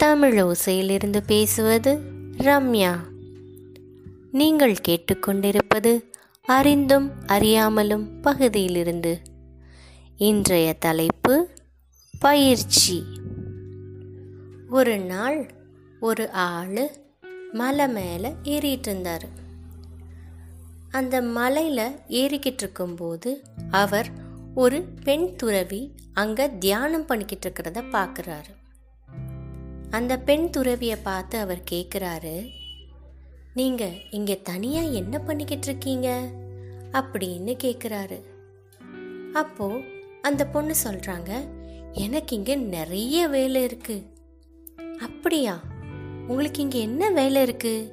தமிழ் ஓசையிலிருந்து பேசுவது ரம்யா. நீங்கள் கேட்டுக்கொண்டிருப்பது அறிந்தும் அறியாமலும் பகுதியிலிருந்து. இன்றைய தலைப்பு பயிற்சி. ஒரு நாள் ஒரு ஆள் மலை மேலே ஏறிட்டு இருந்தார் அந்த மலையில் ஏறிக்கிட்டு இருக்கும்போது அவர் ஒரு பெண் துறவி அங்கே தியானம் பண்ணிக்கிட்டு இருக்கிறத பார்க்குறாரு அந்த பெண் துறவியை பார்த்து அவர் கேட்குறாரு நீங்கள் இங்கே தனியாக என்ன பண்ணிக்கிட்டு இருக்கீங்க? அப்படின்னு கேட்குறாரு அப்போது அந்த பொண்ணு சொல்கிறாங்க எனக்கு இங்கே நிறைய வேலை இருக்குது அப்படியா? உங்களுக்கு இங்கே என்ன வேலை இருக்குது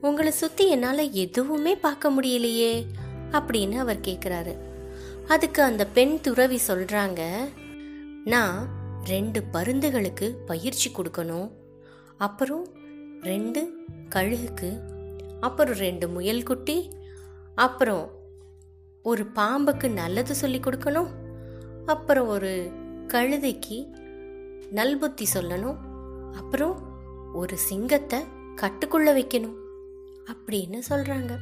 உங்களை சுற்றி என்னால் எதுவுமே பார்க்க முடியலையே அப்படின்னு அவர் கேட்குறாரு அதுக்கு அந்த பெண் துறவி சொல்கிறாங்க நான் ரெண்டு பருந்துகளுக்கு பயிற்சி கொடுக்கணும். அப்புறம் ரெண்டு கழுகுக்கு அப்புறம் ரெண்டு முயல் குட்டி அப்புறம் ஒரு பாம்புக்கு நல்லது சொல்லி கொடுக்கணும். அப்புறம் ஒரு கழுதைக்கு நல்புத்தி சொல்லணும். அப்புறம் ஒரு சிங்கத்தை கட்டுக்குள்ள வைக்கணும் அப்படின்னு சொல்றாங்க.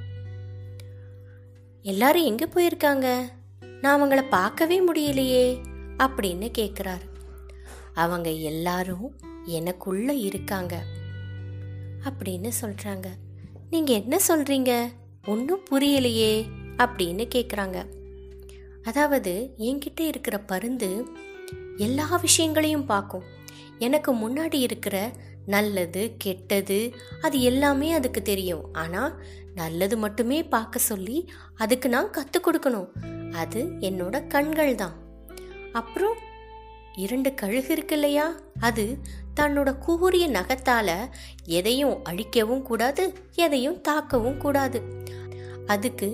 எல்லாரும் எங்க போயிருக்காங்க? நான் அவங்கள பார்க்கவே முடியலையே அப்படின்னு கேட்குறாரு அவங்க எல்லாரும் எனக்குள்ள இருக்காங்க. அப்படின்னு சொல்றாங்க. நீங்க என்ன சொல்றீங்க? ஒன்றும் புரியலையே அப்படின்னு கேட்குறாங்க அதாவது என்கிட்ட இருக்கிற பருந்து எல்லா விஷயங்களையும் பார்க்கும். எனக்கு முன்னாடி இருக்கிற நல்லது கெட்டது அது எல்லாமே அதுக்கு தெரியும். ஆனால் நல்லது மட்டுமே பார்க்க சொல்லி அதுக்கு நான் கற்றுக் கொடுக்கணும். அது என்னோட கண்கள் தான் அப்புறம் இரண்டு கழுகு இருக்கு இல்லையா அது தன்னோட கூறிய நகத்தால எதையும் அழிக்கவும் கூடாது எதையும் தாக்கவும் கூடாது. அதுக்கு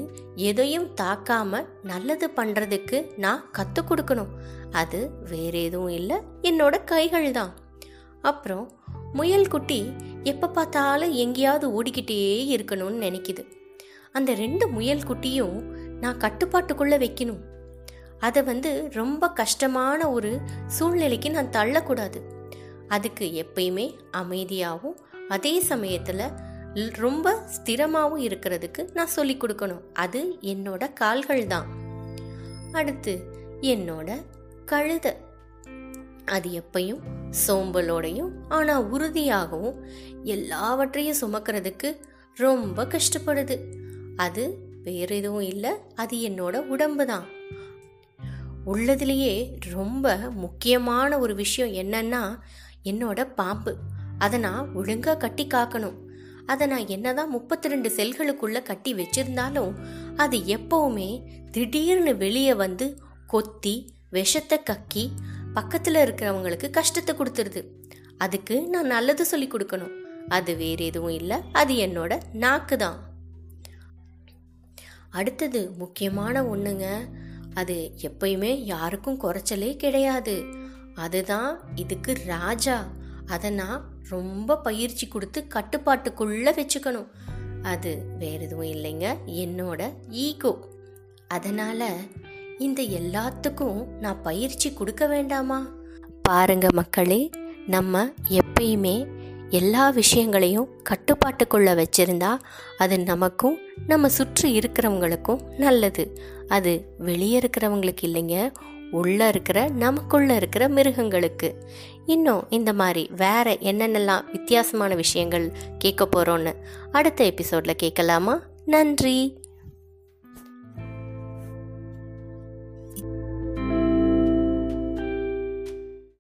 எதையும் தாக்காம நல்லது பண்றதுக்கு நான் கற்றுக் கொடுக்கணும். அது வேற எதுவும் இல்லை என்னோட கைகள் தான். அப்புறம் முயல் குட்டி எப்போ பார்த்தாலும் எங்கேயாவது ஓடிக்கிட்டே இருக்கணும்னு நினைக்குது. அந்த ரெண்டு முயல் குட்டியும் நான் கட்டுப்பாட்டுக்குள்ளே வைக்கணும். அதை வந்து ரொம்ப கஷ்டமான ஒரு சூழ்நிலைக்கு நான் தள்ளக்கூடாது. அதுக்கு எப்பயுமே அமைதியாகவும் அதே சமயத்தில் ரொம்ப ஸ்திரமாகவும் இருக்கிறதுக்கு நான் சொல்லி கொடுக்கணும். அது என்னோட கால்கள் தான். அடுத்து என்னோட கழுத. அது எப்பையும் சோம்பலோடையும் ஆனால் உறுதியாகவும் எல்லாவற்றையும் சுமக்கிறதுக்கு ரொம்ப கஷ்டப்படுது. அது வேற எதுவும் இல்லை. அது என்னோட உடம்பு தான். உள்ளதுலேயே ரொம்ப முக்கியமான ஒரு விஷயம் என்னன்னா என்னோட பாம்பு. அதை நான் ஒழுங்காக கட்டி காக்கணும். அதை நான் என்னதான் முப்பத்தி ரெண்டு செல்களுக்குள்ள கட்டி வச்சிருந்தாலும் அது எப்பவுமே திடீர்னு வெளியே வந்து கொத்தி விஷத்தை கக்கி பக்கத்தில் இருக்கிறவங்களுக்கு கஷ்டத்தை கொடுத்துருது. அதுக்கு நான் நல்லது சொல்லி கொடுக்கணும். அது வேற எதுவும் இல்லை. அது என்னோட நாக்கு தான் அடுத்தது முக்கியமான ஒன்றுங்க அது எப்பயுமே யாருக்கும் குறைச்சலே கிடையாது. அதுதான் இதுக்கு ராஜா. அதை நான் ரொம்ப பயிற்சி கொடுத்து கட்டுப்பாட்டுக்குள்ள வச்சுக்கணும். அது வேற எதுவும் இல்லைங்க. என்னோட ஈகோ. அதனால இந்த எல்லாத்துக்கும் நான் பயிற்சி கொடுக்க வேண்டாமா? பாருங்க மக்களே நம்ம எப்பயுமே எல்லா விஷயங்களையும் கட்டுப்பாட்டுக்குள்ள வச்சிருந்தா அது நமக்கும் நம்ம சுற்றி இருக்கிறவங்களுக்கும் நல்லது. அது வெளியே இருக்கிறவங்களுக்கு இல்லைங்க உள்ளே இருக்கிற நமக்குள்ளே இருக்கிற மிருகங்களுக்கு. இன்னும் இந்த மாதிரி வேற என்னென்னலாம் வித்தியாசமான விஷயங்கள் கேட்க போகிறோன்னு அடுத்த எபிசோடில் கேட்கலாமா? நன்றி.